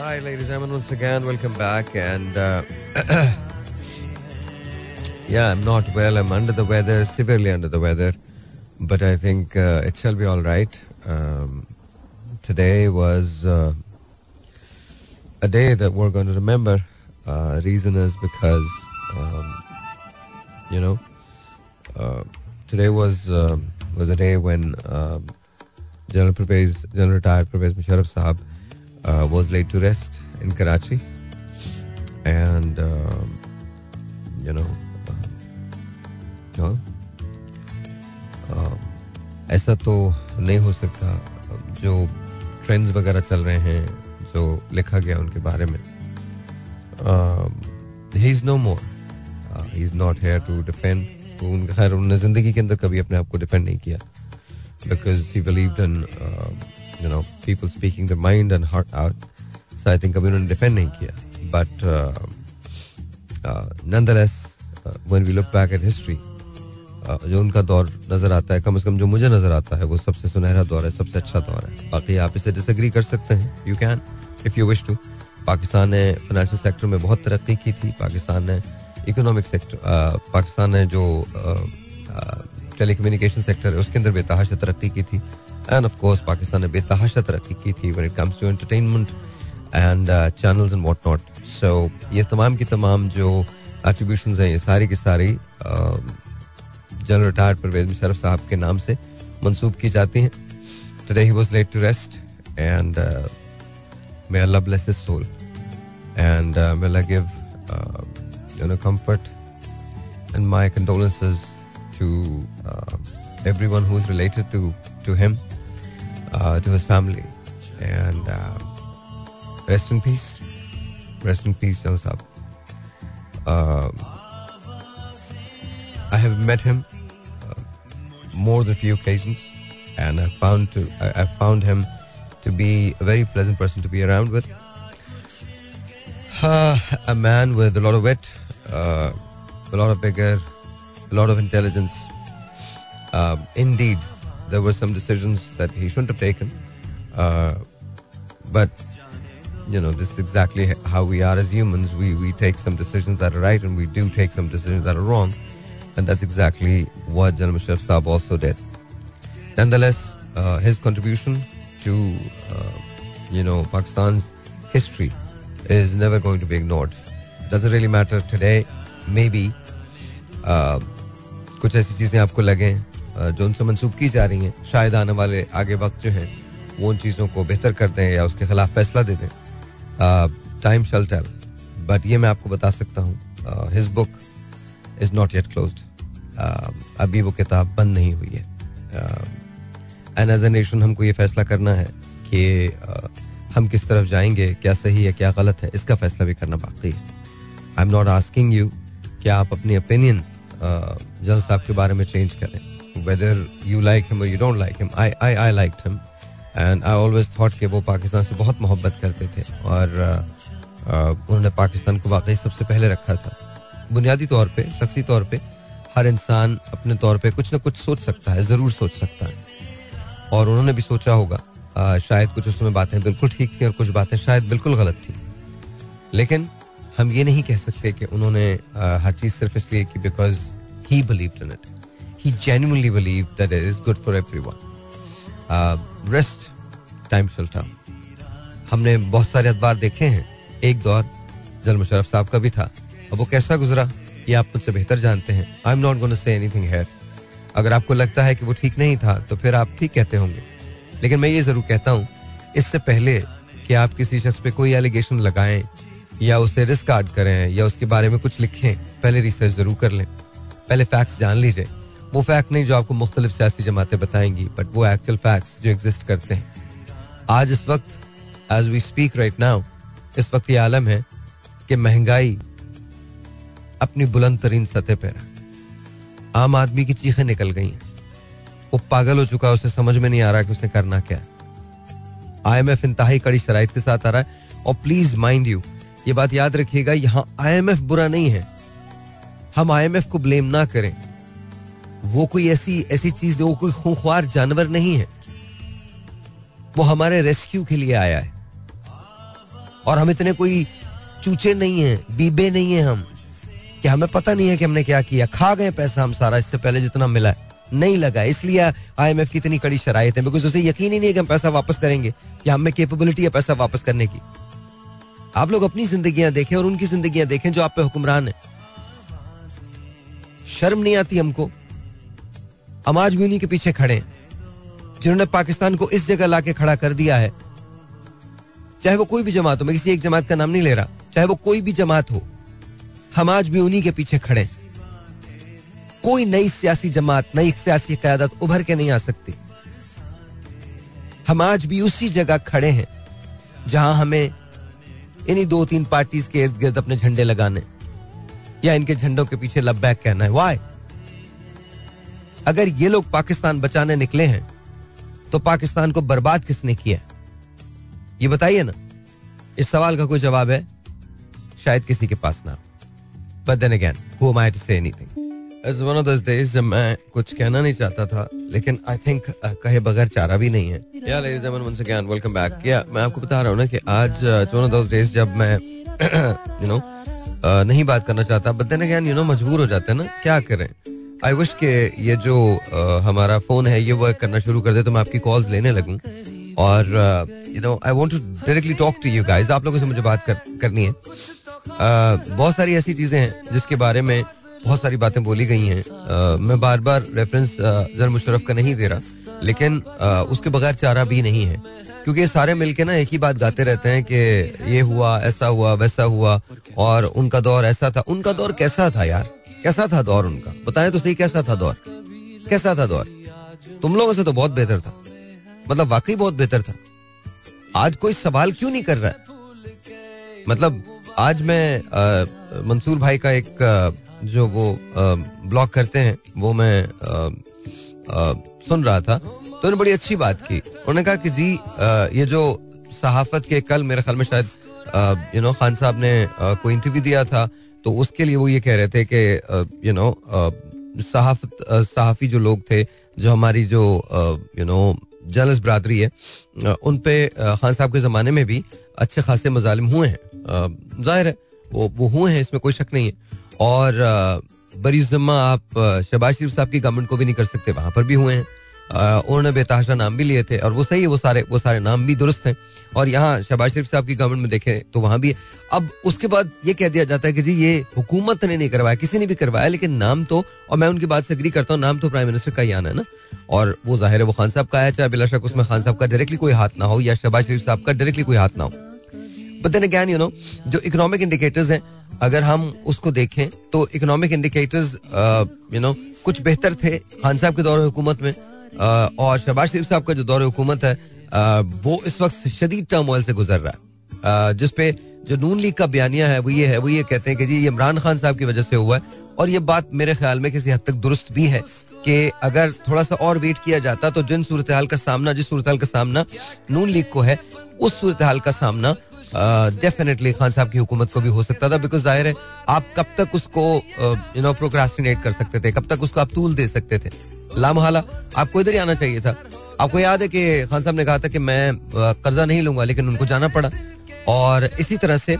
Hi, ladies and gentlemen, once again, welcome back. And uh, yeah, I'm not well. I'm under the weather, severely under the weather, but I think uh, it shall be all right. Um, today was uh, a day that we're going to remember. Uh, reason is because, um, you know, uh, today was um was a day when um, General Pervez, General retired Pervez Musharraf Sahab was laid to rest in Karachi, and um, you know, well, um, ऐसा तो नहीं हो सकता। जो trends वगैरह चल रहे हैं जो लिखा गया उनके बारे में he is no more he is not here to defend उनका खैर उन्होंने ज़िंदगी के अंदर कभी अपने आप को डिफेंड नहीं किया। Because he believe in you know people speaking the mind and heart out so I think कभी उन्होंने डिफेंड नहीं किया but nonetheless when we look back at history जो उनका दौर नज़र आता है, कम से कम जो मुझे नज़र आता है, वो सबसे सुनहरा दौर है, सबसे अच्छा दौर है। बाकी आप इसे डिसएग्री कर सकते हैं you can if you wish to Pakistan ने फाइनेंशियल सेक्टर में बहुत तरक्की की थी। पाकिस्तान ने इकोनॉमिक सेक्टर पाकिस्तान ने जो टेली कम्युनिकेशन सेक्टर है, उसके अंदर बेतहाशा तरक्की की थी। एंड ऑफ कोर्स पाकिस्तान ने बेतहाशा तरक्की की थी when it comes to entertainment and channels and what not so ये तमाम की तमाम जो एट्रीब्यूशंस हैं ये सारी की सारी जनरल रिटायर्ड परवेज मुशरफ साहब के नाम से मंसूब की जाती हैं today he was laid to rest and may Allah bless his soul and uh, may Allah give uh, you know comfort and my condolences to uh, everyone who is related to to him uh, to his family and uh, rest in peace rest in peace Jan Saab. Um, I have met him uh, more than a few occasions and I found to I, I found him to be a very pleasant person to be around with. Uh, a man with a lot of wit, uh, a lot of vigor, a lot of intelligence. Uh, indeed, there were some decisions that he shouldn't have taken. Uh, but, you know, this is exactly how we are as humans. We, we take some decisions that are right and we do take some decisions that are wrong. And that's exactly what General Musharraf Saab also did. Nonetheless, uh, his contribution to uh, you know Pakistan's history is never going to be ignored. It doesn't really matter today. Maybe uh, कुछ ऐसी चीज़ें आपको लगे uh, जो उनसे मंसूब की जा रही हैं शायद आने वाले आगे वक्त जो हैं वो उन चीज़ों को बेहतर कर दें या उसके खिलाफ फैसला दे दें। टाइम शल टेल बट ये मैं आपको बता सकता हूँ his book is not yet close अभी वो किताब बंद नहीं हुई है। एंड एज ए नेशन हमको ये फैसला करना है कि uh, हम किस तरफ़ जाएँगे क्या सही है क्या गलत है इसका फैसला भी करना बाकी है। I am not asking you कि आप अपनी ओपिनियन जल साहब के बारे में चेंज करें। वेदर यू लाइक हिम और you don't like him I I I like him and I always thought कि वो पाकिस्तान से बहुत मोहब्बत करते थे। और उन्होंने पाकिस्तान को वाकई सबसे पहले रखा था। बुनियादी तौर पे शख्सी तौर पे हर इंसान अपने तौर पे कुछ ना कुछ सोच सकता है ज़रूर सोच सकता है। और उन्होंने भी सोचा होगा आ, शायद कुछ उसमें बातें बिल्कुल ठीक थी और कुछ बातें शायद बिल्कुल गलत थी। लेकिन हम ये नहीं कह सकते कि उन्होंने आ, हर चीज़ सिर्फ़ इसलिए की because he believe in it he genuinely believe that it is good for everyone rest time चलता हमने बहुत सारे अखबार देखे हैं। एक दौर, जल मुशरफ साहब का भी था। अब वो कैसा गुजरा, ये आप मुझसे बेहतर जानते हैं। I am not gonna say anything here अगर आपको लगता है कि वो ठीक नहीं था तो फिर आप ठीक कहते होंगे। लेकिन मैं ये ज़रूर कहता हूँ, इससे पहले कि आप किसी शख्स पे कोई एलिगेशन लगाएँ, या उसे रिस्क आर्ड करें, या उसके बारे में कुछ लिखें, पहले रिसर्च ज़रूर कर लें। पहले फैक्ट्स जान लीजिए। वो फैक्ट नहीं जो आपको मुख्तलिफ़ सियासी जमातें बताएँगी बट वो एक्चुअल फैक्ट्स जो एग्जिस्ट करते हैं। आज इस वक्त as we speak right now इस वक्त ये आलम है कि महँगाई अपनी बुलंद तरीन सतह पर आम आदमी की चीखें निकल गई हैं। वो पागल हो चुका है, उसे समझ में नहीं आ रहा कि उसने करना क्या आई एम एफ़ इंतहाई कड़ी शराइ के साथ आ रहा है। और प्लीज़ माइंड यू ये बात याद रखिएगा, यहाँ एफ़ बुरा नहीं है। हम आई एम एफ़ को ब्लेम ना करें। वो कोई ऐसी ऐसी चीज़ वो कोई खूंखार जानवर नहीं है। वो हमारे रेस्क्यू के लिए आया है। और हम इतने कोई चूचे नहीं हैं, बीबे नहीं है हम, कि हमें पता नहीं है कि हमने क्या किया। खा गए पैसा हम सारा, इससे पहले जितना मिला नहीं लगा, इसलिए आईएमएफ की इतनी कड़ी शराइत है बिकॉज़ उसे यकीन ही नहीं है कि हम पैसा वापस करेंगे, या हमें कैपेबिलिटी है पैसा वापस करने की। आप लोग अपनी जिंदगियाँ देखें और उनकी जिंदगियाँ देखें जो आप पे हुक्मरान है। शर्म नहीं आती हमको। हम आज भी उन्हीं के पीछे खड़े जिन्होंने पाकिस्तान को इस जगह लाके खड़ा कर दिया है। चाहे वो कोई भी जमात हो, मैं किसी एक जमात का नाम नहीं ले रहा, चाहे वो कोई भी जमात हो, हम आज भी उन्हीं के पीछे खड़े कोई नई सियासी जमात, नई सियासी क्यादत उभर के नहीं आ सकती। हम आज भी उसी जगह खड़े हैं, जहाँ हमें इन्हीं दो तीन पार्टीज़ के इर्द गिर्द अपने झंडे लगाने या इनके झंडों के पीछे लब्बैक कहना है। वाई अगर ये लोग पाकिस्तान बचाने निकले हैं तो पाकिस्तान को बर्बाद किसने किया ये बताइए ना। इस सवाल का कोई जवाब है? शायद किसी के पास ना but then again who am I to say anything it's one of those days जब मैं कुछ कहना नहीं चाहता था, लेकिन आई थिंक कहे बगैर चारा भी नहीं है। या ladies and once again welcome back या मैं आपको बता रहा हूँ ना कि आज वन ऑफ़ दोस डेज़ जब मैं यू नो नहीं बात करना चाहता but then again you know मजबूर हो जाते हैं ना, क्या करें? आई विश के ये जो uh, हमारा फ़ोन है ये वर्क करना शुरू कर दे तो मैं आपकी कॉल्स लेने लगूं। और you know I want to directly talk to you guys आप लोगों से मुझे बात कर, करनी है। बहुत सारी ऐसी चीज़ें हैं जिसके बारे में बहुत सारी बातें बोली गई हैं। मैं बार बार रेफरेंस जर मुशरफ का नहीं दे रहा। लेकिन उसके बगैर चारा भी नहीं है। क्योंकि सारे मिलके ना एक ही बात गाते रहते हैं कि ये हुआ ऐसा हुआ वैसा हुआ। और उनका दौर ऐसा था। उनका दौर कैसा था यार? कैसा था दौर उनका? बताएँ तो सही कैसा था दौर? कैसा था दौर? तुम लोगों से तो बहुत बेहतर था। मतलब वाकई बहुत बेहतर था। आज कोई सवाल क्यों नहीं कर रहा है? मतलब आज मैं मंसूर भाई का एक आ, जो वो ब्लॉग करते हैं वो मैं आ, आ, सुन रहा था। तो उन्होंने बड़ी अच्छी बात की। उन्होंने कहा कि जी ये जो सहाफत के कल मेरे ख्याल में शायद यू नो खान साहब ने कोई इंटरव्यू दिया था तो उसके लिए वो ये कह रहे थे कि यू नो सहाफी जो लोग थे, जो हमारी जो यू नो जर्नलिस्ट बरादरी है उन पे खान साहब के ज़माने में भी अच्छे खासे मजालिम हुए हैं। ज़ाहिर है, वो वो हुए हैं, इसमें कोई शक नहीं है। और बरी जम्मा आप शहबाज शरीफ साहब की गवर्नमेंट को भी नहीं कर सकते, वहाँ पर भी हुए हैं। उन्होंने बेतहाशा नाम भी लिए थे, और वो सही है, वो सारे वो सारे नाम भी दुरुस्त हैं। और यहाँ शहबाज शरीफ साहब की गवर्नमेंट में देखें तो वहाँ भी अब उसके बाद ये कह दिया जाता है कि जी, ये हुकूमत ने नहीं करवाया, किसी ने भी करवाया, लेकिन नाम तो और मैं उनकी बात से अग्री करता हूँ, नाम तो प्राइम मिनिस्टर का ही आना है ना। और वो ज़ाहिर है वो खान साहब का है, चाहे बिला शक उसमें खान साहब का डायरेक्टली कोई हाथ ना हो या शहबाज शरीफ साहब का डायरेक्टली कोई हाथ ना हो। But then again you know जो इकोनॉमिक इंडिकेटर्स हैं, अगर हम उसको देखें तो इकोनॉमिक इंडिकेटर्स यू नो कुछ बेहतर थे खान साहब के दौर हुकूमत में। और शहबाज शरीफ साहब का जो दौर हुकूमत है वो इस वक्त शदीद टर्मोइल से गुजर रहा है। जिसपे जो नून लीग का बयानिया है, वो ये है, वो ये कहते हैं कि जी इमरान खान साहब की वजह से हुआ है। और ये बात मेरे ख्याल में किसी हद तक दुरुस्त भी है कि अगर थोड़ा सा और वेट किया जाता तो जिन सूरत हाल का सामना, जिस सूरत का सामना नून लीग को है, उस सूरत हाल का सामना डेफिनेटली खान साहब की हुकूमत को भी हो सकता था बिकॉज़ ज़ाहिर है, आप कब तक उसको यू नो प्रोक्रास्टिनेट कर सकते थे, कब तक उसको आप तूल दे सकते थे। लामहाला, आपको इधर ही आना चाहिए था। आपको याद है कि खान साहब ने कहा था कि मैं कर्जा नहीं लूँगा लेकिन उनको जाना पड़ा। और इसी तरह से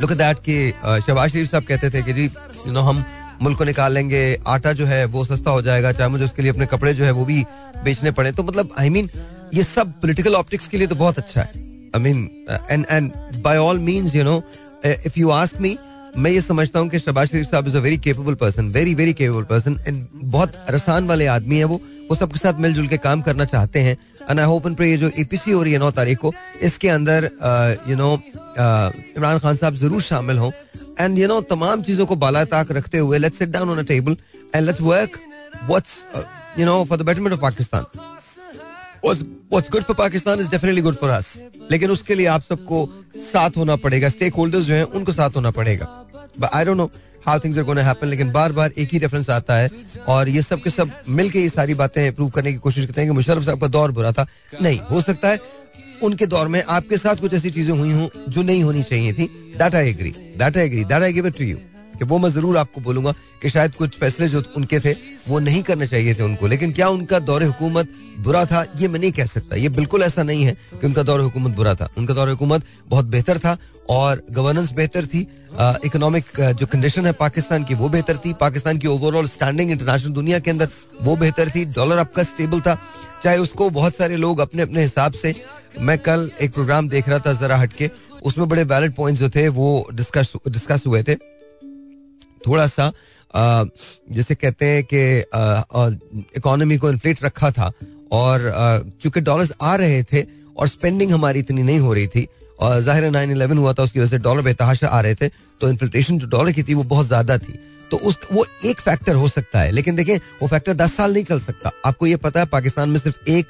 लुक दैट कि शहबाज शरीफ साहब कहते थे कि जी यू नो हम मुल्क को निकाल लेंगे आटा जो है वो सस्ता हो जाएगा चाहे मुझे उसके लिए अपने कपड़े जो है वो भी बेचने पड़े। तो मतलब आई I मीन mean, ये सब पोलिटिकल ऑप्टिक्स के लिए तो बहुत अच्छा है। I mean and and by all means you know if you ask me मैं ये समझता हूँ कि शबाज शरीफ साहब is a very capable person very very capable person and बहुत रसान वाले आदमी है वो। वो सबके साथ मिलजुल के काम करना चाहते हैं। एंड आई होप ये जो एपीसी हो रही है नौ तारीख को, इसके अंदर यू नो इमरान खान साहब ज़रूर शामिल हों। एंड यू नो तमाम चीज़ों को बाला ताक रखते हुए let's sit down on a table and let's work what's you know for the betterment of Pakistan what's good for Pakistan is definitely good for us लेकिन उसके लिए आप सबको साथ होना पड़ेगा। स्टेक होल्डर्स जो हैं, उनको साथ होना पड़ेगा। I don't know how things are gonna happen लेकिन बार बार एक ही रेफरेंस आता है और ये सब के सब मिलके ये सारी बातें प्रूव करने की कोशिश करते हैं कि मुशर्रफ साहब का दौर बुरा था। नहीं, हो सकता है उनके दौर में आपके साथ कुछ ऐसी चीज़ें हुई हूँ जो नहीं होनी चाहिए थी। That I agree that I agree that I give it to you कि वो मैं ज़रूर आपको बोलूँगा कि शायद कुछ फैसले जो उनके थे, वो नहीं करने चाहिए थे उनको। लेकिन क्या उनका दौरे हुकूमत बुरा था? ये मैं नहीं कह सकता। ये बिल्कुल ऐसा नहीं है कि उनका दौर हुकूमत बुरा था। उनका दौर हुकूमत बहुत बेहतर था और गवर्नेंस बेहतर थी। इकोनॉमिक जो कंडीशन है पाकिस्तान की, वो बेहतर थी। पाकिस्तान की ओवरऑल स्टैंडिंग इंटरनेशनल दुनिया के अंदर, वो बेहतर थी। डॉलर आपका स्टेबल था। चाहे उसको बहुत सारे लोग अपने अपने हिसाब से, मैं कल एक प्रोग्राम देख रहा था जरा हटके, उसमें बड़े वैलिड पॉइंट्स जो थे, वो डिस्कस डिस्कस हुए थे। थोड़ा सा जैसे कहते हैं कि इकोनॉमी को इन्फ्लेट रखा था और चूँकि डॉलर्स आ रहे थे और स्पेंडिंग हमारी इतनी नहीं हो रही थी और ज़ाहिर नाइन इलेवन हुआ था, उसकी वजह से डॉलर बेतहाशा आ रहे थे तो इन्फ्लेशन जो डॉलर की थी वो बहुत ज़्यादा थी। तो उस, वो एक फैक्टर हो सकता है, लेकिन देखें वो फैक्टर दस साल नहीं चल सकता। आपको ये पता है, पाकिस्तान में सिर्फ़ एक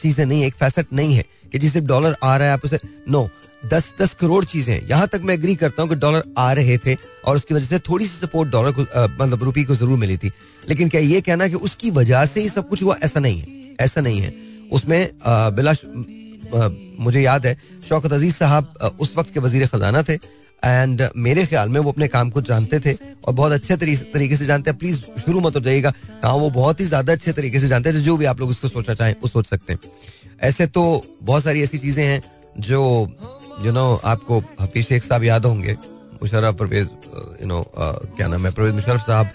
चीज़ें नहीं, एक फैसेट नहीं है कि जी सिर्फ़ डॉलर आ रहा है, आप उसे नो दस दस करोड़ चीज़ें। यहाँ तक मैं एग्री करता हूँ कि डॉलर आ रहे थे और उसकी वजह से थोड़ी सी सपोर्ट डॉलर को मतलब रुपी को ज़रूर मिली थी। लेकिन क्या ये कहना कि उसकी वजह से ही सब कुछ हुआ? ऐसा नहीं है। ऐसा नहीं है। उसमें बिला मुझे याद है, शौकत अज़ीज़ साहब उस वक्त के वज़ीर खजाना थे एंड मेरे ख्याल में वो अपने काम को जानते थे और बहुत अच्छे तरीके से जानते हैं। प्लीज़ शुरू मत हो जाइएगा हाँ वो बहुत ही ज़्यादा अच्छे तरीके से जानते हैं जो भी आप लोग उसको सोचना चाहें, वो सोच सकते हैं। ऐसे तो बहुत सारी ऐसी चीज़ें हैं जो यू नो आपको हफीज शेख साहब याद होंगे मुशरफ परवेज यू नो क्या नाम है, परवेज मुशरफ साहब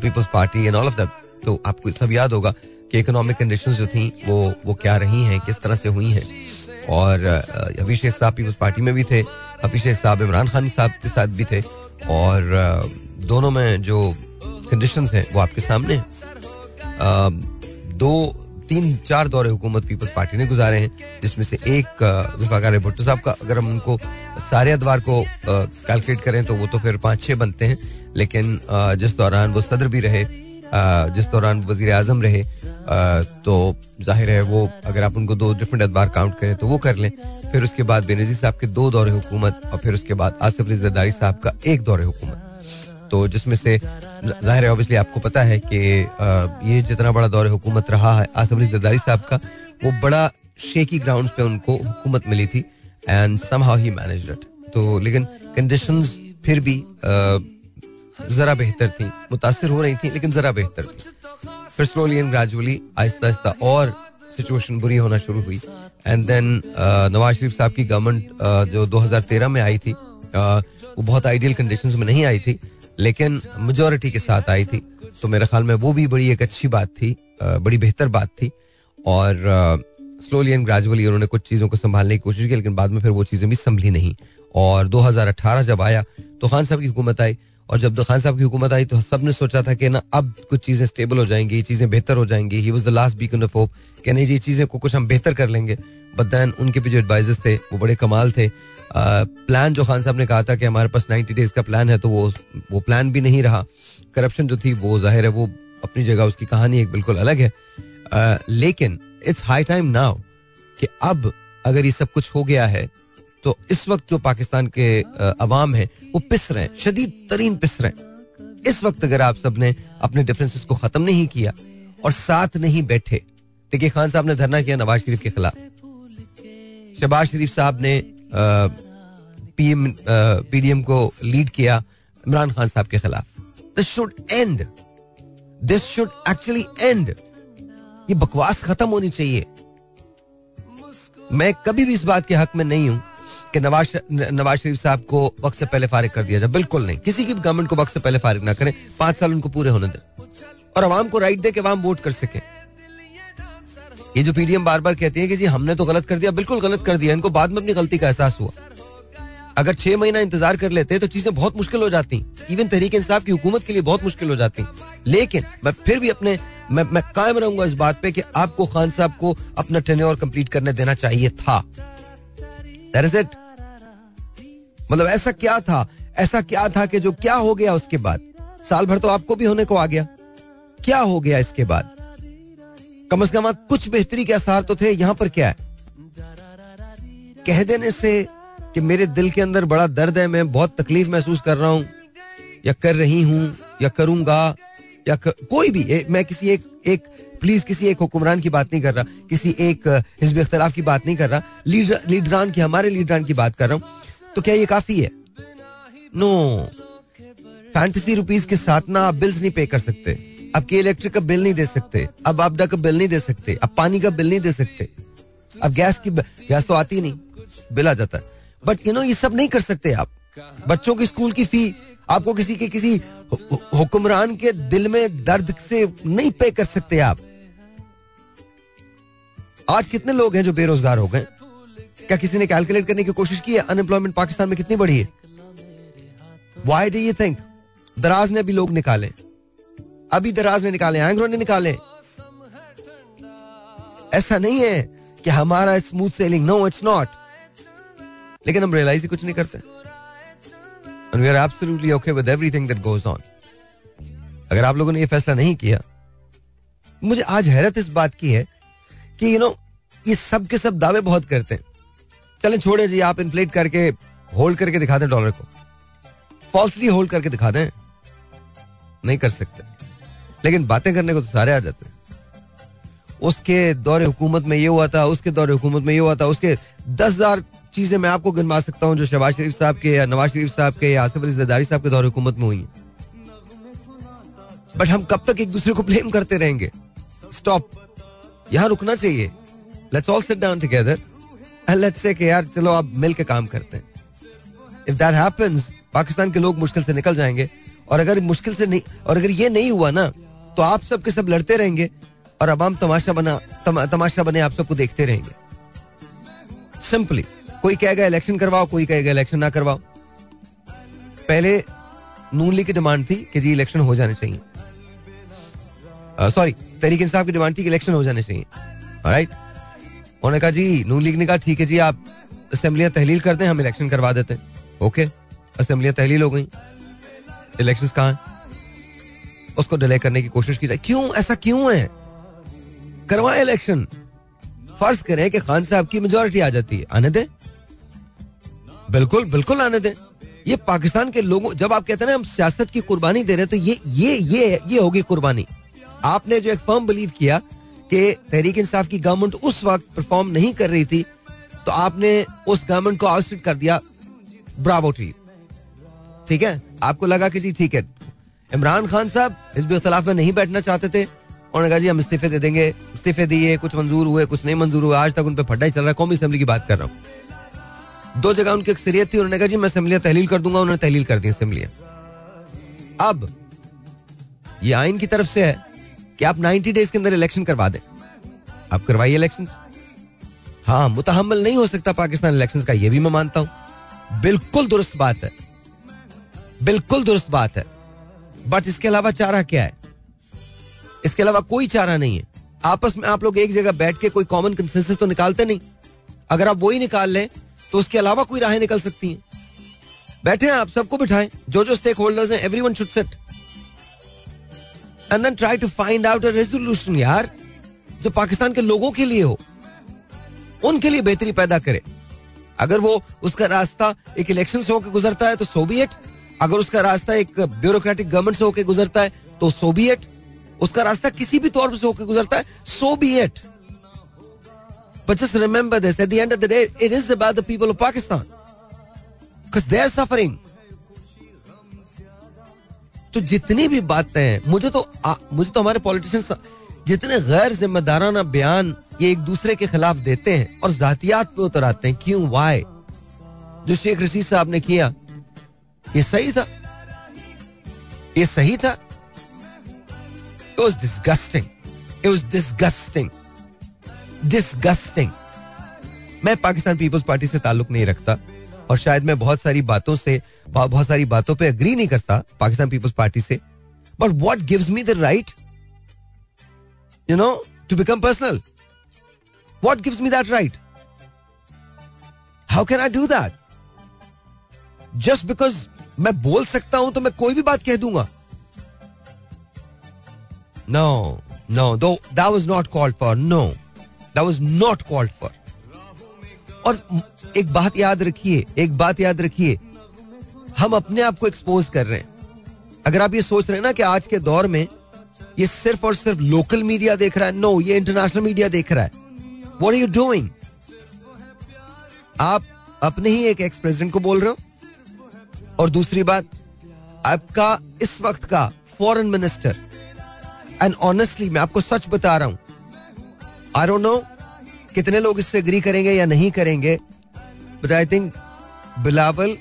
Peoples Party and all of that तो आपको सब याद होगा कि इकोनॉमिक कंडीशंस जो थी, वो वो क्या रही हैं, किस तरह से हुई हैं। और हफीज शेख साहब पीपल्स पार्टी में भी थे, हफीज शेख साहब इमरान खान साहब के साथ भी थे। और दोनों में जो कंडीशंस हैं, वो आपके सामने दो तीन, चार दौरे हुकूमत पीपल्स पार्टी ने गुजारे हैं, जिसमें से एक जुल्फाकार भुट्टो साहब का। अगर हम उनको सारे अदवार को कैलकुलेट करें तो वो तो फिर पाँच छः बनते हैं। लेकिन जिस दौरान वो सदर भी रहे जिस दौरान वज़ीर आज़म रहे तो ज़ाहिर है वो, अगर आप उनको दो डिफरेंट अदबार काउंट करें तो वो कर लें। फिर उसके बाद बेनजीर साहब के दो दौरे हुकूमत और फिर उसके बाद आसिफ अली जरदारी साहब का एक दौरे हुकूमत। तो जिसमें से ज़ाहिर है ऑब्वियसली आपको पता है कि ये जितना बड़ा दौर हुकूमत रहा है, आसिफ अली जरदारी साहब का, वो बड़ा शेकी ग्राउंड पे उनको हुकूमत मिली थी and somehow he manage it तो लेकिन कंडीशन फिर भी जरा बेहतर थी, मुतासर हो रही थी, लेकिन जरा बेहतर थी। फिर slowly and gradually Aahista Aahista और सिचुएशन बुरी होना शुरू हुई। एंड देन नवाज़ शरीफ साहब की गवर्नमेंट जो 2013 में आई थी वो बहुत आइडियल कंडीशंस में नहीं आई थी। लेकिन मेजोरिटी के साथ आई थी। तो मेरे ख्याल में वो भी बड़ी एक अच्छी बात थी बड़ी बेहतर बात थी। और स्लोली एंड ग्रेजुअली उन्होंने कुछ चीज़ों को संभालने की कोशिश की, लेकिन बाद में फिर वो चीज़ें भी संभली नहीं। और 2018 जब आया तो खान साहब की हुकूमत आई। और जब खान साहब की हुकूमत आई तो सबने सोचा था कि ना, अब कुछ चीज़ें स्टेबल हो जाएँगी, चीज़ें बेहतर हो जाएँगी। He was the last beacon of hope कि नहीं ये चीज़ें को कुछ हम बेहतर कर लेंगे। बट देन उनके भी जो एडवाइजर्स थे, वो बड़े कमाल थे। प्लान जो खान साहब ने कहा था कि हमारे पास नाइनटी डेज़ का प्लान है तो वो वो प्लान भी नहीं रहा। करप्शन जो थी वो ज़ाहिर है वो अपनी जगह उसकी कहानी एक बिल्कुल अलग है। आ, लेकिन इट्स हाई टाइम नाउ कि अब अगर ये सब कुछ हो गया है तो इस वक्त जो पाकिस्तान के अवाम है वो पिस रहे हैं शदीद तरीन पिस रहे हैं। इस वक्त अगर आप सबने अपने डिफरेंसेस को खत्म नहीं किया और साथ नहीं बैठे देखिए खान साहब ने धरना किया नवाज़ शरीफ के खिलाफ। शहबाज शरीफ साहब ने पीएम पीडीएम को लीड किया इमरान खान साहब के खिलाफ। This should end this should actually end ये बकवास खत्म होनी चाहिए। मैं कभी भी इस बात के हक में नहीं हूँ कि नवाज़ नवाज़ शरीफ साहब को वक्त से पहले फारिग कर दिया जाए। बिल्कुल नहीं। किसी की गवर्नमेंट को वक्त से पहले फारिग ना करें। पाँच साल उनको पूरे होने दें। और आवाम को राइट दे के अवाम वोट कर सके। ये जो पीडीएम बार बार कहती है कि जी हमने तो गलत कर दिया, बिल्कुल गलत कर दिया, इनको बाद में अपनी गलती का एहसास हुआ। अगर छह महीना इंतज़ार कर लेते तो चीज़ें बहुत मुश्किल हो जाती इवन तहरीक इंसाफ की हुकूमत के लिए बहुत मुश्किल हो जाती। लेकिन मैं फिर भी अपने, मैं मैं कायम रहूँगा इस बात पे कि आपको खान साहब को अपना टेन्योर कंप्लीट करने देना चाहिए था। मतलब ऐसा क्या था, ऐसा क्या था कि जो क्या हो गया उसके बाद? साल भर तो आपको भी होने को आ गया। क्या हो गया इसके बाद? कम से कम कुछ बेहतरी के आसार तो थे यहाँ पर क्या है? कह देने से कि मेरे दिल के अंदर बड़ा दर्द है मैं बहुत तकलीफ़ महसूस कर रहा हूँ। या कर रही हूँ या करूँगा या कर, कोई भी ए, मैं किसी एक एक प्लीज़ किसी एक हुक्मरान की बात नहीं कर रहा किसी एक हिजब इख्तलाफ की बात नहीं कर रहा लीडर लीडरान की हमारे लीडरान की बात कर रहा हूँ। तो क्या ये काफ़ी है? नो फैंटेसी रुपीज़ के साथ ना आप बिल्स नहीं पे कर सकते। आपके इलेक्ट्रिक का बिल नहीं दे सकते। अब आपदा का बिल नहीं दे सकते। अब पानी का बिल नहीं दे सकते। अब गैस की गैस तो आती नहीं। बिल आ जाता है। बट यू नो ये सब नहीं कर सकते आप। बच्चों की स्कूल की फ़ी आपको किसी के किसी हुक्मरान के दिल में दर्द से नहीं पे कर सकते आप। आज कितने लोग हैं जो बेरोजगार हो गए? क्या किसी ने कैलकुलेट करने की कोशिश की है? अनएम्प्लॉयमेंट पाकिस्तान में कितनी बढ़ी है? वाई डू यू थिंक दराज ने भी लोग निकाले। अभी दराज में निकाले एंग्रो ने निकाले। ऐसा नहीं है कि हमारा smooth sailing no it's not लेकिन हम रियलाइज़ ही कुछ नहीं करते। We are absolutely okay with everything that goes on. अगर आप लोगों ने ये फैसला नहीं किया, मुझे आज हैरत इस बात की है कि यू नो ये सब के सब दावे बहुत करते हैं। चलें, छोड़े जी, आप इन्फ्लेट करके होल्ड करके दिखा दें डॉलर को। फॉल्सली होल्ड करके दिखा दें। नहीं कर सकते। लेकिन बातें करने को तो सारे आ जाते हैं। उसके दौरे हुकूमत में ये हुआ था, उसके दौरे हुकूमत में ये हुआ था, उसके दस हज़ार चीज़ें मैं आपको गिनवा सकता हूँ जो शहबाज शरीफ साहब के या नवाज़ शरीफ साहब के या आसिफ अली जरदारी साहब के दौरे हुकूमत में हुई है। बट हम कब तक एक दूसरे को ब्लेम करते रहेंगे? स्टॉप यहाँ रुकना चाहिए। Let's all sit down together and let's say कि यार, चलो आप मिल के काम करते हैं। इफ़ दैट हैपेंस पाकिस्तान के लोग मुश्किल से निकल जाएँगे। और अगर मुश्किल से नहीं, और अगर ये नहीं हुआ ना तो आप सब के सब लड़ते रहेंगे और अब हम तमाशा बना तम, तमाशा बने आप सबको देखते रहेंगे। सिंपली कोई कहेगा इलेक्शन करवाओ कोई कहेगा इलेक्शन ना करवाओ। पहले नून लीग की डिमांड थी कि जी इलेक्शन हो जाने चाहिए। सॉरी तहरीक इंसाफ की डिमांड थी कि इलेक्शन हो जाने चाहिए। राइट उन्होंने कहा जी नून लीग ने कहा ठीक है जी आप असेंबलियाँ तहलील करते हैं हम इलेक्शन करवा देते हैं। ओके असेंबलियाँ तहलील हो गई। इलेक्शन कहा उसको डिले करने की कोशिश की जाए। क्यों? ऐसा क्यों है? करवाए इलेक्शन फ़र्ज़ करें कि खान साहब की मेजोरिटी आ जाती है। आने दे। बिल्कुल बिल्कुल आने दे। ये पाकिस्तान के लोगों, जब आप कहते हैं ना, हम सियासत की कुर्बानी दे रहे हैं तो ये ये ये ये होगी कुर्बानी। आपने जो एक फर्म बिलीव किया कि तहरीक इंसाफ की गवर्नमेंट उस वक्त परफॉर्म नहीं कर रही थी तो आपने उस गवर्नमेंट को आउटस्टिट कर दिया। ब्रावो टू ठीक है? आपको लगा कि जी, ठीक है। इमरान खान साहब इस इख्तलाफ में नहीं बैठना चाहते थे। उन्होंने कहा, जी, हम इस्तीफे दे देंगे। इस्तीफे दिए, कुछ मंजूर हुए, कुछ नहीं मंजूर हुए। आज तक उन पर फड्डा ही चल रहा है। कौमी असम्बली की बात कर रहा हूँ। दो जगह उनकी अक्सरियत थी। उन्होंने कहा, जी, मैं असम्बलियाँ तहलील कर दूँगा। उन्होंने तहलील कर दी असम्बलियाँ। अब ये आइन की तरफ़ से है कि आप 90 डेज़ के अंदर इलेक्शन करवा दें। आप करवाइए इलेक्शन हाँ मुतहमल नहीं हो सकता पाकिस्तान इलेक्शन का यह भी मैं मानता हूँ। बिल्कुल दुरुस्त बात है। बिल्कुल दुरुस्त बात है। बट इसके अलावा चारा क्या है? इसके अलावा कोई चारा नहीं है। आपस में आप लोग एक जगह बैठ के कोई कॉमन कंसेंसस तो निकालते नहीं। अगर आप वही निकाल लें तो उसके अलावा कोई राहें निकल सकती हैं। बैठे हैं आप, सबको बिठाएँ। जो जो स्टेक होल्डर्स हैं everyone should sit and then try to find out a resolution यार। जो पाकिस्तान के लोगों के लिए हो, उनके लिए बेहतरी पैदा करे। अगर वो उसका रास्ता एक इलेक्शन से होकर गुजरता है तो सो बी एट अगर उसका रास्ता एक ब्यूरोक्रेटिक गवर्नमेंट से होकर गुजरता है तो सो बी एट उसका रास्ता किसी भी तौर से होकर गुजरता है so be it But just remember this at the end of the. तो जितनी भी बातें हैं मुझे तो आ, मुझे तो हमारे पॉलिटिशियंस जितने गैर जिम्मेदाराना बयान ये एक दूसरे के खिलाफ देते हैं और जातियात पे उतर आते हैं क्यों वाई जो शेख रशीद साहब ने किया ये सही था ये सही था It was disgusting. It was disgusting. Disgusting. मैं पाकिस्तान पीपल्स पार्टी से ताल्लुक नहीं रखता और शायद मैं बहुत सारी बातों से, बहुत सारी बातों पे अग्री नहीं करता पाकिस्तान पीपल्स पार्टी से but what gives me the right you know to become personal what gives me that right how can I do that just because मैं बोल सकता हूँ तो मैं कोई भी बात कह दूँगा। No no though that was not called for no that was not called for और एक बात याद रखिए, एक बात याद रखिए, हम अपने आप को एक्सपोज कर रहे हैं। अगर आप ये सोच रहे हैं ना कि आज के दौर में ये सिर्फ़ और सिर्फ़ लोकल मीडिया देख रहा है नो ये इंटरनेशनल मीडिया देख रहा है। वॉट आर यू डूइंग आप अपने ही एक एक्स प्रेसिडेंट को बोल रहे हो? और दूसरी बात, आपका इस वक्त का फॉरेन मिनिस्टर एंड ऑनेस्टली मैं आपको सच बता रहा हूँ आई डोंट नो कितने लोग इससे एग्री करेंगे या नहीं करेंगे but I think Bilawal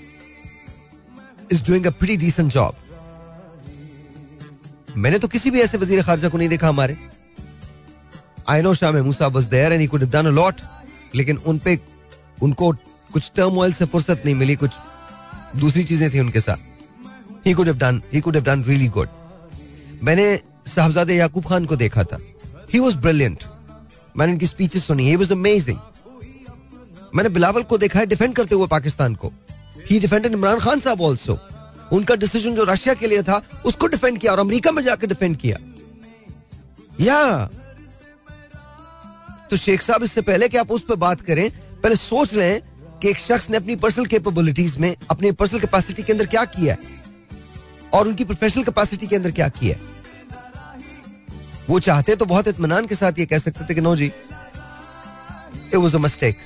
is doing a pretty decent job मैंने तो किसी भी ऐसे वज़ीर खारजा को नहीं देखा हमारे। आई नो शाह महमूद साहब there and he could have done a lot लेकिन उन पे, उनको कुछ टर्म से फुर्सत नहीं मिली, कुछ दूसरी चीज़ें थी उनके साथ। He could have done he could have done really good मैंने साहबजादे याकूब खान को देखा था। ही वाज ब्रिलियंट मैंने उनकी स्पीचेस सुनी ही वाज अमेजिंग मैंने बिलावल को देखा है डिफेंड करते हुए पाकिस्तान को। ही डिफेंडेड इमरान खान साहब ऑल्सो उनका डिसीज़न जो रशिया के लिए था, उसको डिफेंड किया और अमेरिका में जाकर डिफेंड किया। या तो शेख साहब, इससे पहले कि आप उस पर बात करें, पहले सोच लें कि एक शख्स ने अपनी पर्सनल कैपेबिलिटीज में अपनी पर्सनल कैपेसिटी के अंदर क्या किया है? और उनकी प्रोफेशनल कैपेसिटी के अंदर क्या किया है? वो चाहते तो बहुत इतमान के साथ ये कह सकते थे कि, नो जी इट वाज अ मिस्टेक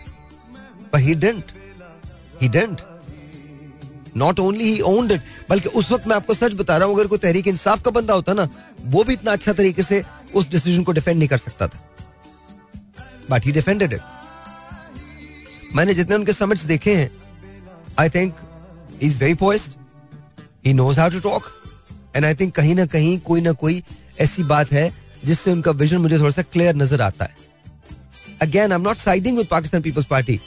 पर he didn't he didn't not only he owned it बल्कि उस वक्त मैं आपको सच बता रहा हूँ, अगर कोई तहरीक इंसाफ का बंदा होता ना, वो भी इतना अच्छा तरीके से उस डिसीज़न को डिफेंड नहीं कर सकता था। बट ही डिफेंडेड इट मैंने जितने उनके समझ देखे हैं I think is very poised he knows how to talk and I think कहीं ना कहीं, कोई ना कोई ऐसी बात है जिससे उनका विजन मुझे थोड़ा सा क्लियर नज़र आता है। Again I am not siding with Pakistan Peoples Party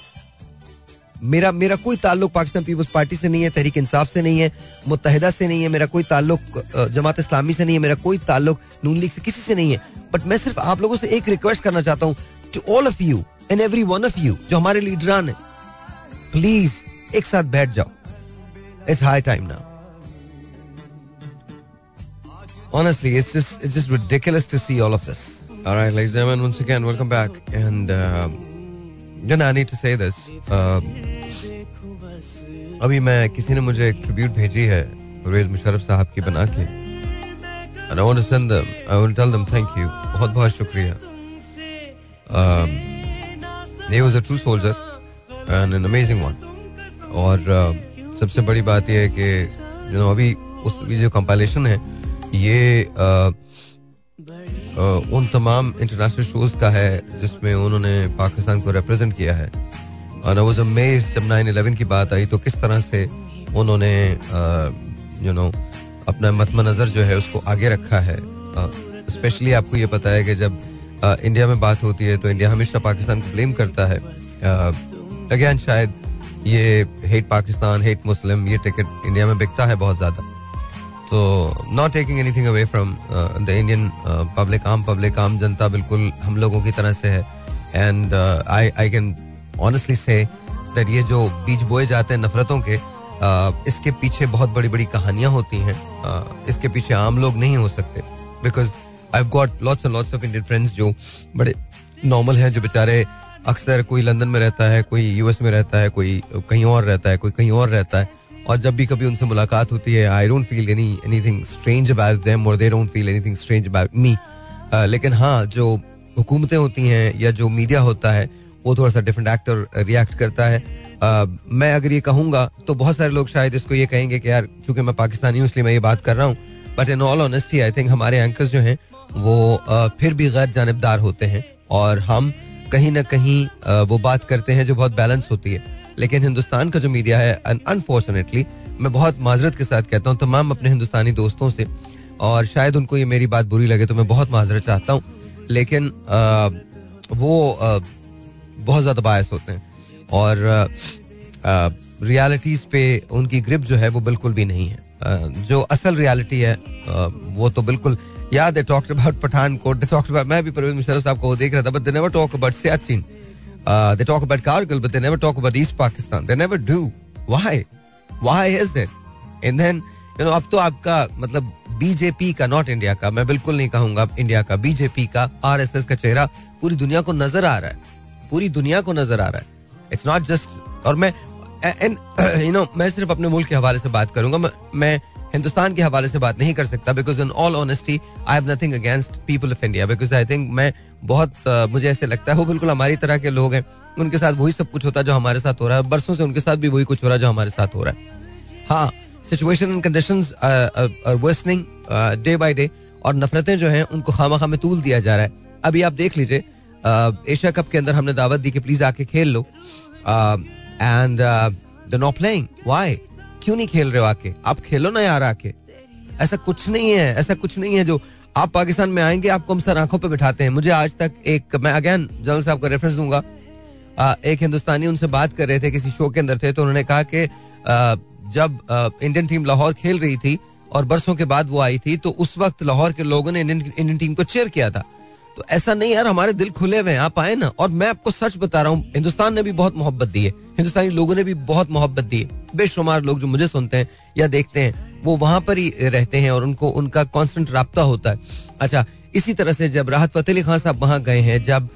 मेरा मेरा कोई ताल्लुक पाकिस्तान पीपल्स पार्टी से नहीं है, तहरीक इंसाफ से नहीं है मुतहदा से नहीं है, मेरा कोई ताल्लुक जमात इस्लामी से नहीं है, मेरा कोई ताल्लुक नून लीग से किसी से नहीं है। बट मैं सिर्फ़ आप लोगों से एक रिक्वेस्ट करना चाहता हूँ to all of you and every one of you जो हमारे लीडरान है प्लीज़ एक साथ बैठ जाओ it's high time now honestly, it's just it's just ridiculous to see all of this. All right, ladies and gentlemen, once again, welcome back. And uh, then I need to say this. Uh, अभी मैं किसी ने मुझे एक tribute भेजी है परवेज मुशर्रफ साहब की बना के And I want to send them, I to tell them thank you. बहुत बहुत शुक्रिया. Um, was a true soldier and an amazing one. और uh, सबसे बड़ी बात यह है कि know, अभी उस जो कंपाइलेशन है ये आ, आ, उन तमाम इंटरनेशनल शोज़ का है जिसमें उन्होंने पाकिस्तान को रिप्रेजेंट किया है और अमेज जब 9/11 की बात आई तो किस तरह से उन्होंने यू नो अपना मतम नज़र जो है उसको आगे रखा है स्पेशली आपको ये पता है कि जब इंडिया में बात होती है तो इंडिया हमेशा पाकिस्तान को ब्लेम करता है। अगेन शायद ये हेट पाकिस्तान हेट मुस्लिम ये टिकट इंडिया में बिकता है बहुत ज़्यादा। तो not taking anything away from the Indian public आम पब्लिक आम जनता बिल्कुल हम लोगों की तरह से है। And I I can honestly say that ये जो बीज बोए जाते हैं नफरतों के uh, इसके पीछे बहुत बड़ी बड़ी कहानियाँ होती हैं। uh, इसके पीछे आम लोग नहीं हो सकते। Because I got lots and lots of Indian friends जो बड़े नॉर्मल हैं जो बेचारे अक्सर कोई लंदन में रहता है कोई यूएस में रहता है कोई कहीं और रहता है कोई कहीं और रहता है और जब भी कभी उनसे मुलाकात होती है I don't feel any anything strange about them और they don't feel anything strange about me लेकिन हाँ जो हुकूमतें होती हैं या जो मीडिया होता है वो थोड़ा सा डिफरेंट एक्टर रिएक्ट करता है। Uh, मैं अगर ये कहूँगा तो बहुत सारे लोग शायद इसको ये कहेंगे कि यार चूँकि मैं पाकिस्तानी हूँ इसलिए मैं ये बात कर रहा हूँ but in all honesty I think हमारे एंकर्स जो हैं वो फिर भी गैर जानबदार होते हैं और हम कहीं ना कहीं वो बात करते हैं जो बहुत बैलेंस होती है। लेकिन हिंदुस्तान का जो मीडिया है अनफॉर्चुनेटली मैं बहुत माजरत के साथ कहता हूँ तमाम अपने हिंदुस्तानी दोस्तों से और शायद उनको ये मेरी बात बुरी लगे तो मैं बहुत माजरत चाहता हूँ लेकिन आ, वो आ, बहुत ज़्यादा बायस होते हैं। और रियलिटीज़ पे उनकी ग्रिप जो है वो बिल्कुल भी नहीं है। आ, जो असल रियलिटी है आ, वो तो बिल्कुल याद है talked about Pathankot they talked about मैं भी साहब को वो देख रहा था but they never talk about Siachen talk about Kargil, but they never talk about East Pakistan. They never do. Why? Why is that? And then, you know, अब तो आपका मतलब बीजेपी का नॉट इंडिया का मैं बिल्कुल नहीं कहूँगा इंडिया का बीजेपी का आरएसएस का चेहरा पूरी दुनिया को नज़र आ रहा है पूरी दुनिया को नज़र आ रहा है इट्स नॉट जस्ट और मैं एंड यू नो मैं सिर्फ़ अपने मुल्क के हवाले से बात करूँगा मैं हिंदुस्तान के हवाले से बात नहीं कर सकता because in all honesty I have nothing against people of India because I think मैं बहुत uh, मुझे ऐसे लगता है वो बिल्कुल हमारी तरह के लोग हैं उनके साथ वही सब कुछ होता है जो हमारे साथ हो रहा है बरसों से उनके साथ भी वही कुछ हो रहा है जो हमारे साथ हो रहा है। हाँ situation and conditions are worsening day by day और नफरतें जो हैं उनको खामा खामे तूल दिया जा रहा है। अभी आप देख लीजिए एशिया कप के अंदर हमने दावत दी कि प्लीज़ आके खेल लो। And the not playing why क्यों नहीं खेल रहे हो आके? आप खेलो ना यार आके। ऐसा कुछ नहीं है, ऐसा कुछ नहीं है जो आप पाकिस्तान में आएँगे, आपको हम सर आँखों पे बिठाते हैं। मुझे आज तक एक, मैं अगेन जनरल साहब का रेफरेंस दूँगा। एक हिंदुस्तानी उनसे बात कर रहे थे, किसी शो के अंदर थे तो उन्होंने कहा कि जब इंडियन टीम लाहौर खेल रही थी और बरसों के बाद वो आई थी तो उस वक्त लाहौर के लोगों ने इंडियन टीम को चेयर किया था। तो ऐसा नहीं यार, हमारे दिल खुले हुए हैं, आप आए ना, और मैं आपको सच बता रहा हूँ, हिंदुस्तान ने भी बहुत मोहब्बत दी है। हिंदुस्तानी लोगों ने भी बहुत मोहब्बत दी है। बेशुमार लोग जो मुझे सुनते हैं या देखते हैं, वो वहाँ पर ही रहते हैं और उनको, उनका कॉन्स्टेंट रबता होता है। अच्छा इसी तरह से जब राहत फतेह अली खान साहब वहाँ गए हैं, जब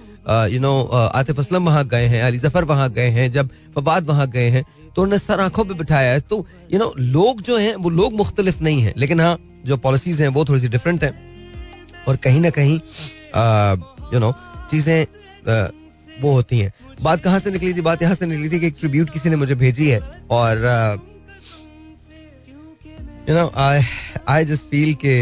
यू नो आतिफ असलम वहाँ गए हैं, अली ज़फ़र वहाँ गए हैं, जब फवाद वहाँ गए हैं तो उन्होंने सर आँखों पर बिठाया है। तो यू नो लोग जो हैं, वो लोग मुख्तलिफ़ नहीं है। लेकिन हाँ जो पॉलिसीज़ हैं, वो थोड़ी सी डिफरेंट है। और कहीं ना कहीं यू नो चीज़ें वो होती हैं। बात कहाँ से निकली थी? बात यहाँ से निकली थी कि एक ट्रिब्यूट किसी ने मुझे भेजी है और you know I I just feel के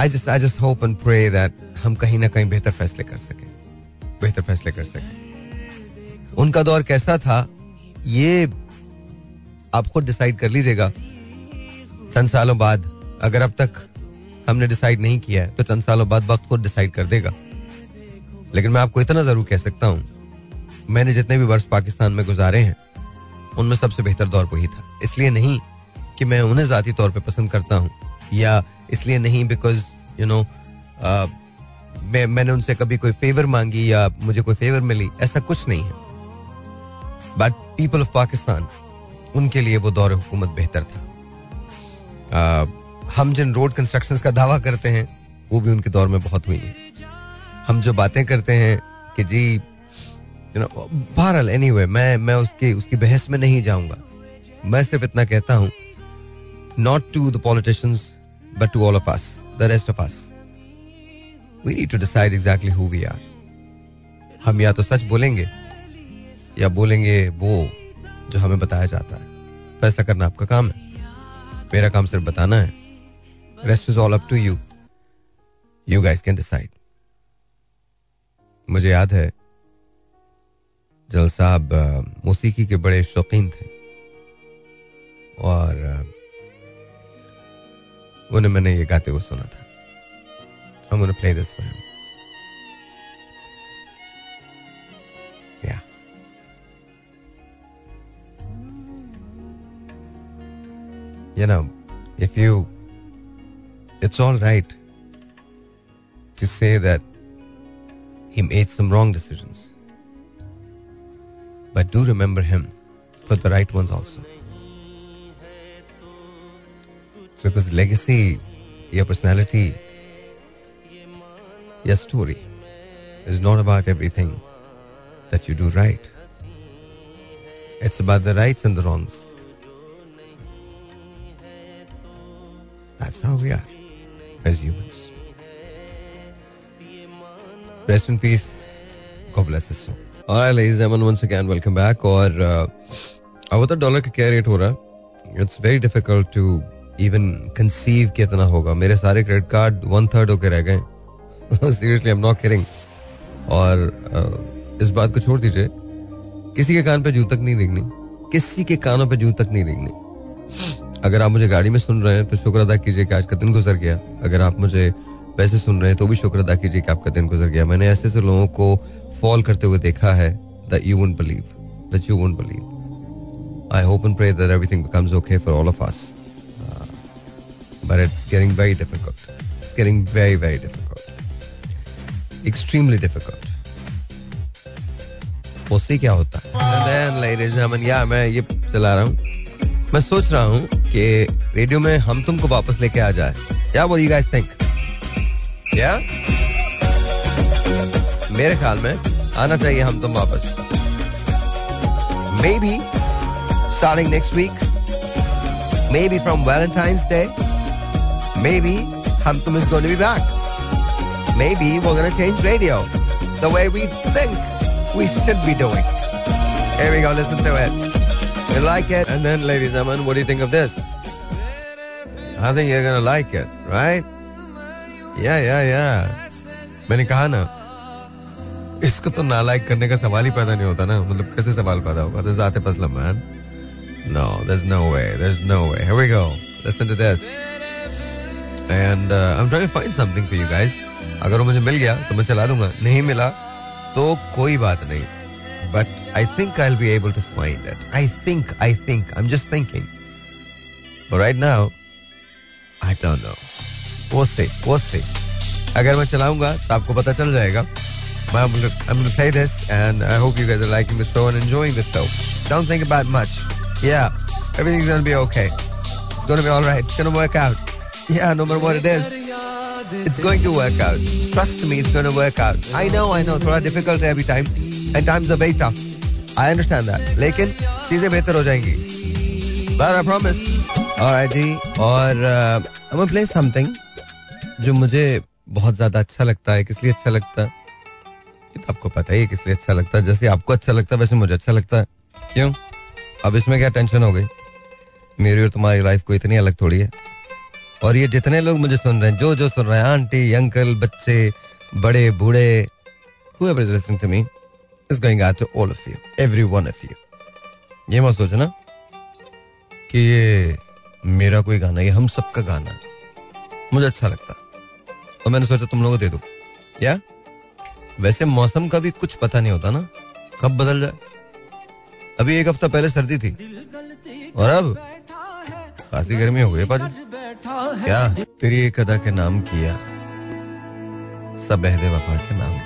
I just I just hope and pray that हम कहीं ना कहीं बेहतर फैसले कर सकें। बेहतर फैसले कर सकें। उनका दौर कैसा था? ये आप खुद डिसाइड कर लीजिएगा। चंद सालों बाद अगर अब तक हमने डिसाइड नहीं किया है तो चंद सालों बाद वक्त खुद डिसाइड कर देगा। लेकिन मैं आपको इतना ज़रूर कह सकता हूँ मैंने जितने भी वर्ष पाकिस्तान में गुजारे हैं उनमें सबसे बेहतर दौर वही था। इसलिए नहीं कि मैं उन्हें जाती तौर पे पसंद करता हूँ या इसलिए नहीं बिकॉज़ यू नो मैं मैंने उनसे कभी कोई फेवर मांगी या मुझे कोई फेवर मिली ऐसा कुछ नहीं है। बट पीपल ऑफ़ पाकिस्तान उनके लिए वो दौर हुकूमत बेहतर था। uh, हम जिन रोड कंस्ट्रक्शन का दावा करते हैं, वो भी उनके दौर में बहुत हुई है। हम जो बातें करते हैं कि जी यू नो बहरहाल एनीवे मैं मैं उसके, उसकी बहस में नहीं जाऊँगा। मैं सिर्फ़ इतना कहता हूँ not to the politicians but to all of us the rest of us we need to decide exactly who we are हम या तो सच बोलेंगे, या बोलेंगे वो जो हमें बताया जाता है। फैसला करना आपका काम है। मेरा काम सिर्फ़ बताना है। Rest is all up to you you guys can decide मुझे याद है जल साहब मौसीकी के बड़े शौकीन थे और उन्हें मैंने ये गाते हुए सुना था I'm going to play this for him. Yeah. You know, if you it's all right to say that he made some wrong decisions. But do remember him for the right ones also. Because legacy, your personality, your story is not about everything that you do right. It's about the rights and the wrongs. That's how we are as humans. Rest in peace. God bless his soul. Alright, ladies and gentlemen, once again, welcome back. और अब तो dollar का क्या rate हो रहा है it's very difficult to even conceive होगा मेरे सारे क्रेडिट कार्ड वन थर्ड होकर रह गए सीरियसली आई एम नॉट और uh, इस बात को छोड़ दीजिए किसी के कान पे जू तक नहीं रेंगनी किसी के कानों पे जू तक नहीं रेंगनी अगर आप मुझे गाड़ी में सुन रहे हैं तो शुक्र अदा कीजिए कि आज का दिन गुजर गया। अगर आप मुझे वैसे सुन रहे हैं तो भी शुक्र अदा कीजिए कि आपका दिन गुजर गया। मैंने ऐसे ऐसे लोगों को फॉल करते हुए देखा है that you won't believe that you won't believe I hope and pray that everything becomes okay for all of us but it's getting very difficult it's getting very very difficult extremely difficult उससे क्या होता है। या मैं ये चला रहा हूँ। मैं सोच रहा हूँ कि रेडियो में हम तुमको वापस लेके आ जाए। क्या वो यू गाइस थिंक या मेरे ख्याल में आना चाहिए हम तुम वापस। Maybe starting next week maybe from Valentine's Day maybe Hum Tum is going to be back maybe going to change radio, the way we think we should be doing. Here we go. Listen to it. You like it? And then, ladies and gentlemen, what do you think of this? I think you're gonna like it, right? Yeah, yeah, yeah. मैंने कहा ना इसको तो नालायक करने का सवाल ही पैदा नहीं होता ना मतलब कैसे सवाल पैदा होगा this Atif Aslam man no there's no way there's no way here we go listen to this and uh, I'm trying to find something for you guys अगर वो मुझे मिल गया तो मैं चला दूँगा नहीं मिला तो कोई बात नहीं but I think I be able to find it I think I think I am just thinking right now I don't know वो से वो से अगर मैं चलाऊंगा तो आपको पता चल जाएगा I'm gonna, I'm gonna play this and I hope you guys are liking the show and enjoying the show. Don't think about much. Yeah, everything's gonna be okay. It's gonna be alright. It's gonna work out. Yeah, no matter what it is. It's going to work out. Trust me, it's going to work out. I know, I know, थोड़ा difficult every time. And times are very tough. I understand that. लेकिन चीज़ें बेहतर हो जाएँगी. I promise. Alright जी. और gonna play something जो मुझे बहुत ज़्यादा अच्छा लगता है किस लिए अच्छा लगता है तो आपको पता ही है किस लिए अच्छा लगता है जैसे आपको अच्छा लगता है, वैसे मुझे अच्छा लगता है क्यों अब इसमें क्या टेंशन हो गई मेरी और तुम्हारी लाइफ को इतनी अलग थोड़ी है और ये जितने लोग मुझे सुन रहे हैं, जो जो सुन रहे हैं, आंटी, अंकल, बच्चे, बड़े, बूढ़े is going out to all of you, every one of you. ये मत सोचना कि ये मेरा कोई गाना, ये हम सबका गाना। मुझे अच्छा लगता। और मैंने सोचा तुम लोगों को दे दूँ। या? वैसे मौसम का भी कुछ पता नहीं होता ना। कब बदल जाए? अभी एक हफ़्ता पहले सर्दी थी। और अब? खासी गर्मी हो गई पाजी। क्या? तेरी एक अदा के नाम किया। सब अहदे वफा के नाम। किया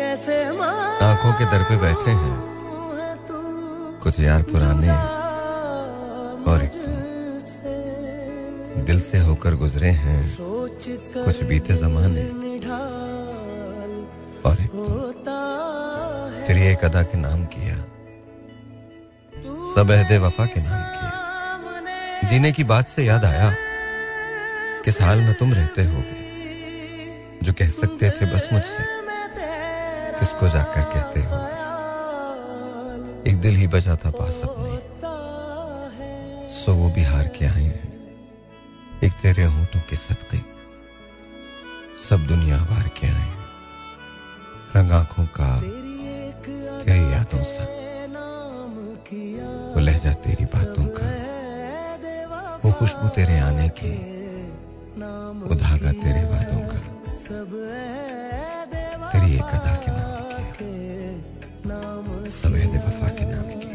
आँखों के दर पे बैठे हैं। कुछ यार पुराने और एक तुम दिल से होकर गुजरे हैं। कुछ बीते जमाने और एक तुम तेरी एक अदा के नाम किया। सब अहदे वफा के नाम किया। जीने की बात से याद आया किस हाल में तुम रहते होगे जो कह सकते थे बस मुझसे। किसको जाकर कहते हो? एक दिल ही बचा था पास अपने। सो वो भी हार के आए हैं। एक तेरे होठों के सदके। सब दुनिया वार के आए हैं। रंग आँखों का तेरी यादों सा। वो लहजा तेरी बातों का। वो खुशबू तेरे आने की। वो धागा तेरे वादों का। तेरी एक अदा के नाम किया सब वफा के नाम किया